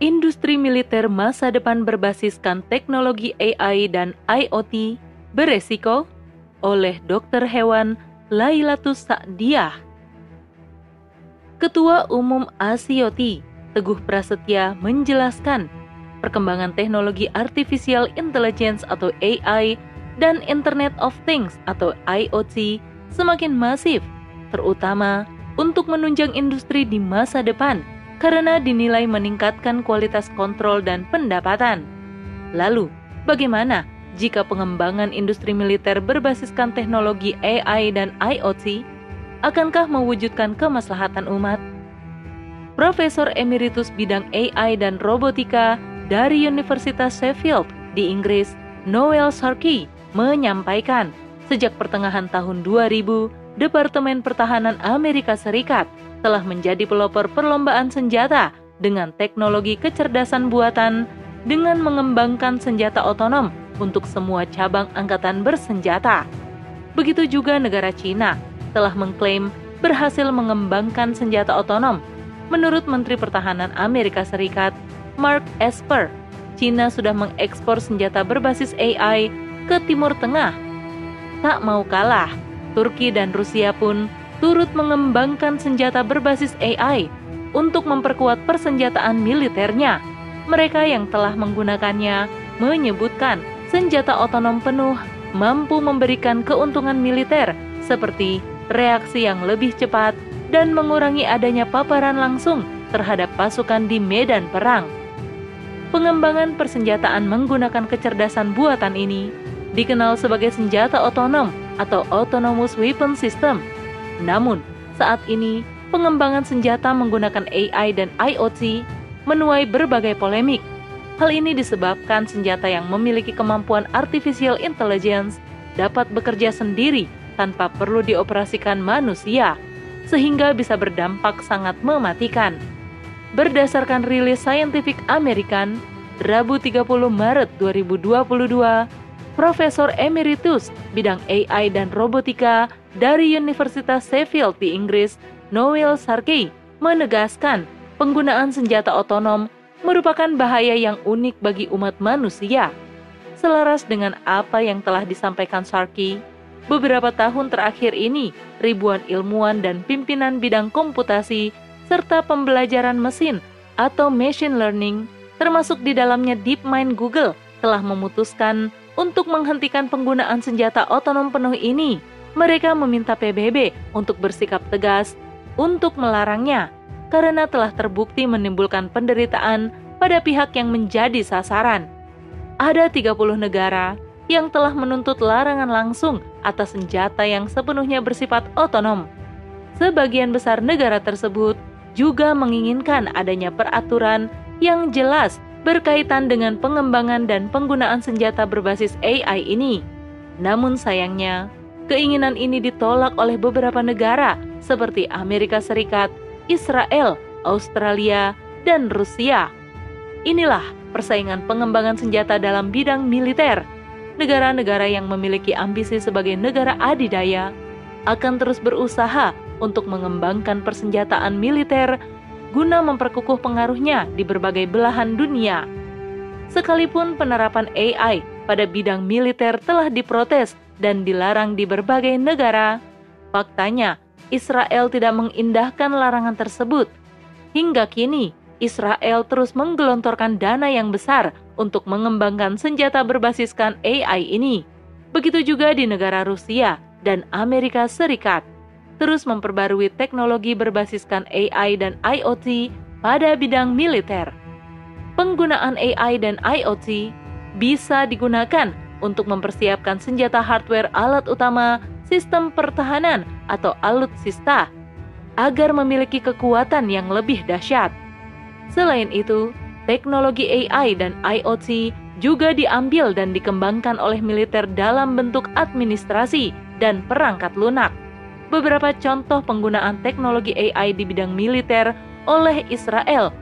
industri militer masa depan berbasiskan teknologi AI dan IoT beresiko oleh Dr. Hewan Lailatus Sa'diah. Ketua Umum Asioti, Teguh Prasetya menjelaskan perkembangan teknologi artificial intelligence atau AI dan Internet of Things atau IoT semakin masif, terutama untuk menunjang industri di masa depan karena dinilai meningkatkan kualitas kontrol dan pendapatan. Lalu, bagaimana jika pengembangan industri militer berbasiskan teknologi AI dan IoT akankah mewujudkan kemaslahatan umat? Profesor Emeritus bidang AI dan robotika dari Universitas Sheffield di Inggris, Noel Sarkey, menyampaikan sejak pertengahan tahun 2000, Departemen Pertahanan Amerika Serikat telah menjadi pelopor perlombaan senjata dengan teknologi kecerdasan buatan dengan mengembangkan senjata otonom untuk semua cabang angkatan bersenjata. Begitu juga negara Cina telah mengklaim berhasil mengembangkan senjata otonom. Menurut Menteri Pertahanan Amerika Serikat, Mark Esper, Cina sudah mengekspor senjata berbasis AI ke Timur Tengah. Tak mau kalah, Turki dan Rusia pun turut mengembangkan senjata berbasis AI untuk memperkuat persenjataan militernya. Mereka yang telah menggunakannya menyebutkan senjata otonom penuh mampu memberikan keuntungan militer seperti reaksi yang lebih cepat dan mengurangi adanya paparan langsung terhadap pasukan di medan perang. Pengembangan persenjataan menggunakan kecerdasan buatan ini dikenal sebagai senjata otonom atau Autonomous Weapon System namun, saat ini pengembangan senjata menggunakan AI dan IoT menuai berbagai polemik. Hal ini disebabkan senjata yang memiliki kemampuan artificial intelligence dapat bekerja sendiri tanpa perlu dioperasikan manusia, sehingga bisa berdampak sangat mematikan. Berdasarkan rilis Scientific American, Rabu 30 Maret 2022, Profesor Emeritus bidang AI dan robotika dari Universitas Sheffield di Inggris, Noel Sarkey, menegaskan penggunaan senjata otonom merupakan bahaya yang unik bagi umat manusia. Selaras dengan apa yang telah disampaikan Sarkey, beberapa tahun terakhir ini ribuan ilmuwan dan pimpinan bidang komputasi serta pembelajaran mesin atau machine learning termasuk di dalamnya DeepMind Google telah memutuskan untuk menghentikan penggunaan senjata otonom penuh ini, mereka meminta PBB untuk bersikap tegas untuk melarangnya karena telah terbukti menimbulkan penderitaan pada pihak yang menjadi sasaran. Ada 30 negara yang telah menuntut larangan langsung atas senjata yang sepenuhnya bersifat otonom. Sebagian besar negara tersebut juga menginginkan adanya peraturan yang jelas berkaitan dengan pengembangan dan penggunaan senjata berbasis AI ini. Namun sayangnya, keinginan ini ditolak oleh beberapa negara seperti Amerika Serikat, Israel, Australia, dan Rusia. Inilah persaingan pengembangan senjata dalam bidang militer. Negara-negara yang memiliki ambisi sebagai negara adidaya akan terus berusaha untuk mengembangkan persenjataan militer guna memperkukuh pengaruhnya di berbagai belahan dunia. Sekalipun penerapan AI pada bidang militer telah diprotes dan dilarang di berbagai negara, faktanya Israel tidak mengindahkan larangan tersebut. Hingga kini, Israel terus menggelontorkan dana yang besar untuk mengembangkan senjata berbasiskan AI ini. Begitu juga di negara Rusia dan Amerika Serikat terus memperbarui teknologi berbasiskan AI dan IoT pada bidang militer. Penggunaan AI dan IoT bisa digunakan untuk mempersiapkan senjata hardware alat utama sistem pertahanan atau alutsista agar memiliki kekuatan yang lebih dahsyat. Selain itu, teknologi AI dan IoT juga diambil dan dikembangkan oleh militer dalam bentuk administrasi dan perangkat lunak beberapa contoh penggunaan teknologi AI di bidang militer oleh Israel,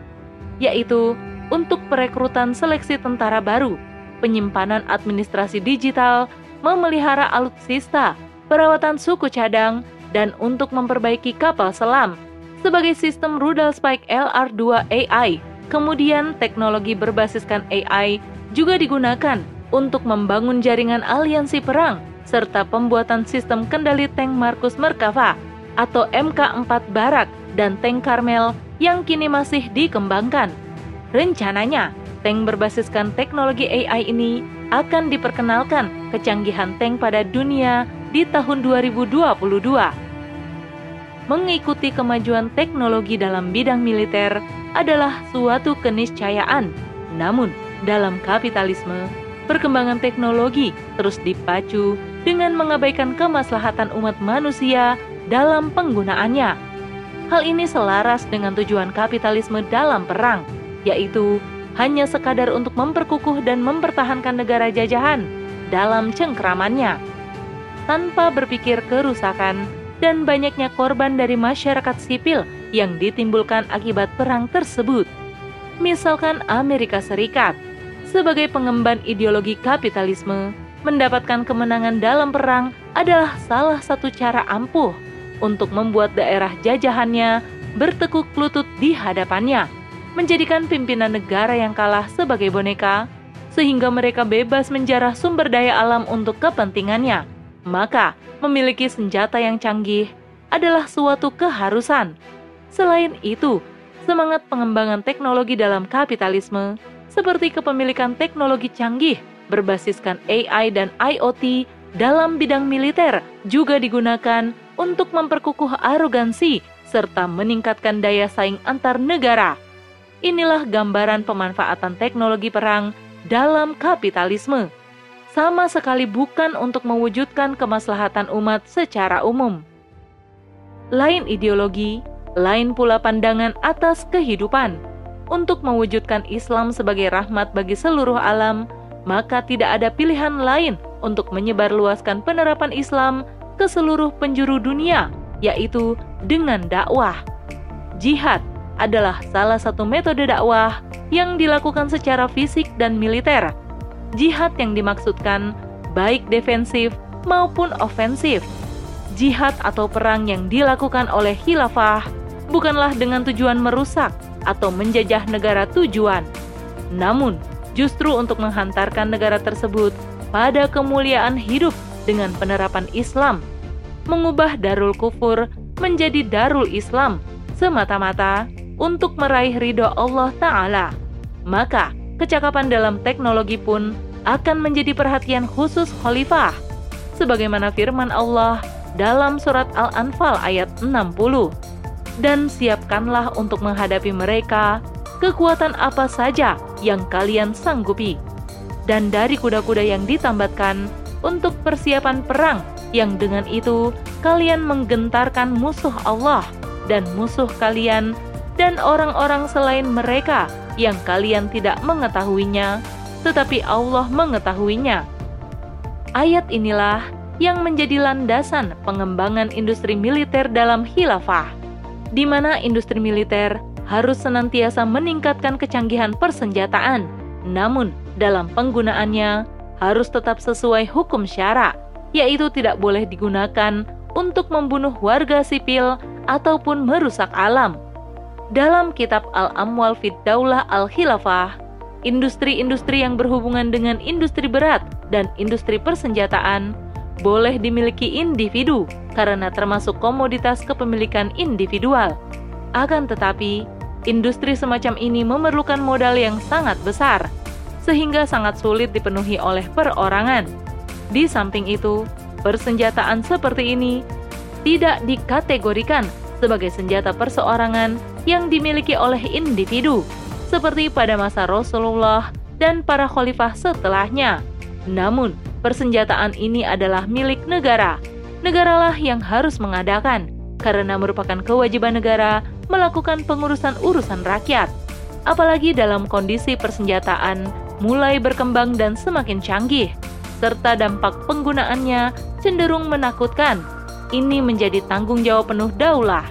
yaitu untuk perekrutan seleksi tentara baru, penyimpanan administrasi digital, memelihara alutsista, perawatan suku cadang, dan untuk memperbaiki kapal selam. Sebagai sistem rudal spike LR2 AI Kemudian, teknologi berbasiskan AI juga digunakan untuk membangun jaringan aliansi perang serta pembuatan sistem kendali tank Markus Merkava atau MK4 Barak dan tank Carmel yang kini masih dikembangkan. Rencananya, tank berbasiskan teknologi AI ini akan diperkenalkan kecanggihan tank pada dunia di tahun 2022. Mengikuti kemajuan teknologi dalam bidang militer adalah suatu keniscayaan. Namun, dalam kapitalisme, perkembangan teknologi terus dipacu dengan mengabaikan kemaslahatan umat manusia dalam penggunaannya. Hal ini selaras dengan tujuan kapitalisme dalam perang, yaitu hanya sekadar untuk memperkukuh dan mempertahankan negara jajahan dalam cengkramannya. Tanpa berpikir kerusakan dan banyaknya korban dari masyarakat sipil yang ditimbulkan akibat perang tersebut. Misalkan Amerika Serikat sebagai pengemban ideologi kapitalisme, mendapatkan kemenangan dalam perang adalah salah satu cara ampuh untuk membuat daerah jajahannya bertekuk lutut di hadapannya, menjadikan pimpinan negara yang kalah sebagai boneka, sehingga mereka bebas menjarah sumber daya alam untuk kepentingannya. Maka, memiliki senjata yang canggih adalah suatu keharusan. Selain itu, semangat pengembangan teknologi dalam kapitalisme seperti kepemilikan teknologi canggih berbasiskan AI dan IoT dalam bidang militer juga digunakan untuk memperkukuh arogansi serta meningkatkan daya saing antar negara. Inilah gambaran pemanfaatan teknologi perang dalam kapitalisme. Sama sekali bukan untuk mewujudkan kemaslahatan umat secara umum. Lain ideologi, lain pula pandangan atas kehidupan untuk mewujudkan Islam sebagai rahmat bagi seluruh alam, maka tidak ada pilihan lain untuk menyebarluaskan penerapan Islam ke seluruh penjuru dunia, yaitu dengan dakwah. Jihad adalah salah satu metode dakwah yang dilakukan secara fisik dan militer. Jihad yang dimaksudkan baik defensif maupun ofensif. Jihad atau perang yang dilakukan oleh khilafah bukanlah dengan tujuan merusak, atau menjajah negara tujuan. Namun, justru untuk menghantarkan negara tersebut pada kemuliaan hidup dengan penerapan Islam, mengubah darul kufur menjadi darul Islam semata-mata untuk meraih ridho Allah Ta'ala. Maka, kecakapan dalam teknologi pun akan menjadi perhatian khusus khalifah. Sebagaimana firman Allah dalam surat Al-Anfal ayat 60 dan siapkanlah untuk menghadapi mereka kekuatan apa saja yang kalian sanggupi. Dan dari kuda-kuda yang ditambatkan untuk persiapan perang yang dengan itu kalian menggentarkan musuh Allah dan musuh kalian dan orang-orang selain mereka yang kalian tidak mengetahuinya, tetapi Allah mengetahuinya. Ayat inilah yang menjadi landasan pengembangan industri militer dalam khilafah di mana industri militer harus senantiasa meningkatkan kecanggihan persenjataan, namun dalam penggunaannya harus tetap sesuai hukum syara, yaitu tidak boleh digunakan untuk membunuh warga sipil ataupun merusak alam. Dalam kitab Al-Amwal Fid Daulah Al-Khilafah, industri-industri yang berhubungan dengan industri berat dan industri persenjataan boleh dimiliki individu karena termasuk komoditas kepemilikan individual. Akan tetapi, industri semacam ini memerlukan modal yang sangat besar, sehingga sangat sulit dipenuhi oleh perorangan. Di samping itu, persenjataan seperti ini tidak dikategorikan sebagai senjata perseorangan yang dimiliki oleh individu, seperti pada masa Rasulullah dan para khalifah setelahnya. Namun, persenjataan ini adalah milik negara. Negaralah yang harus mengadakan, karena merupakan kewajiban negara melakukan pengurusan urusan rakyat. Apalagi dalam kondisi persenjataan mulai berkembang dan semakin canggih, serta dampak penggunaannya cenderung menakutkan. Ini menjadi tanggung jawab penuh daulah.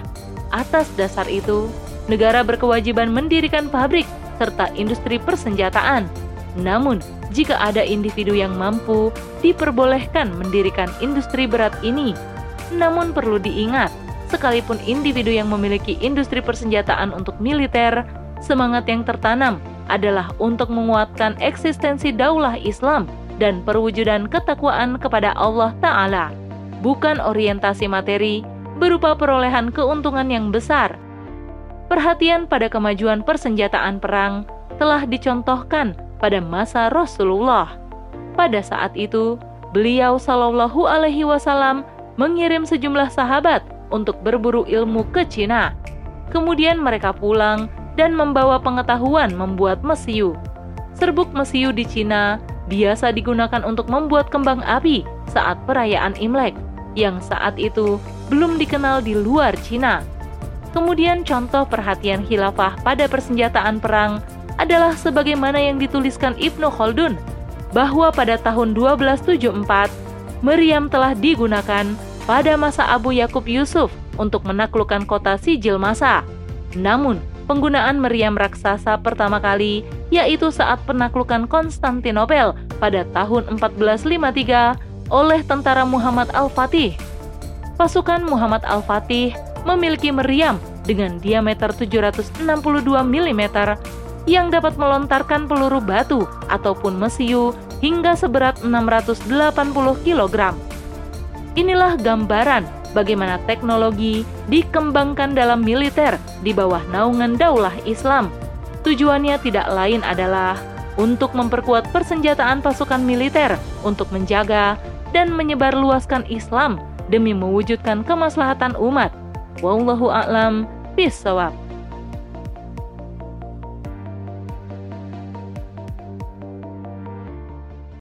Atas dasar itu, negara berkewajiban mendirikan pabrik serta industri persenjataan. Namun, jika ada individu yang mampu diperbolehkan mendirikan industri berat ini. Namun perlu diingat, sekalipun individu yang memiliki industri persenjataan untuk militer semangat yang tertanam adalah untuk menguatkan eksistensi daulah Islam dan perwujudan ketakwaan kepada Allah Ta'ala, bukan orientasi materi berupa perolehan keuntungan yang besar. Perhatian pada kemajuan persenjataan perang telah dicontohkan pada masa Rasulullah. Pada saat itu, beliau Shallallahu Alaihi Wasallam mengirim sejumlah sahabat untuk berburu ilmu ke Cina. Kemudian mereka pulang dan membawa pengetahuan membuat mesiu. Serbuk mesiu di Cina biasa digunakan untuk membuat kembang api saat perayaan Imlek, yang saat itu belum dikenal di luar Cina. Kemudian contoh perhatian khilafah pada persenjataan perang adalah sebagaimana yang dituliskan Ibnu Khaldun, bahwa pada tahun 1274, meriam telah digunakan pada masa Abu Yakub Yusuf untuk menaklukkan kota Sijil Masa. Namun, penggunaan meriam raksasa pertama kali yaitu saat penaklukan Konstantinopel pada tahun 1453 oleh tentara Muhammad Al-Fatih. Pasukan Muhammad Al-Fatih memiliki meriam dengan diameter 762 mm yang dapat melontarkan peluru batu ataupun mesiu hingga seberat 680 kg. Inilah gambaran bagaimana teknologi dikembangkan dalam militer di bawah naungan daulah Islam. Tujuannya tidak lain adalah untuk memperkuat persenjataan pasukan militer untuk menjaga dan menyebarluaskan Islam demi mewujudkan kemaslahatan umat. Wallahu a'lam bishawab.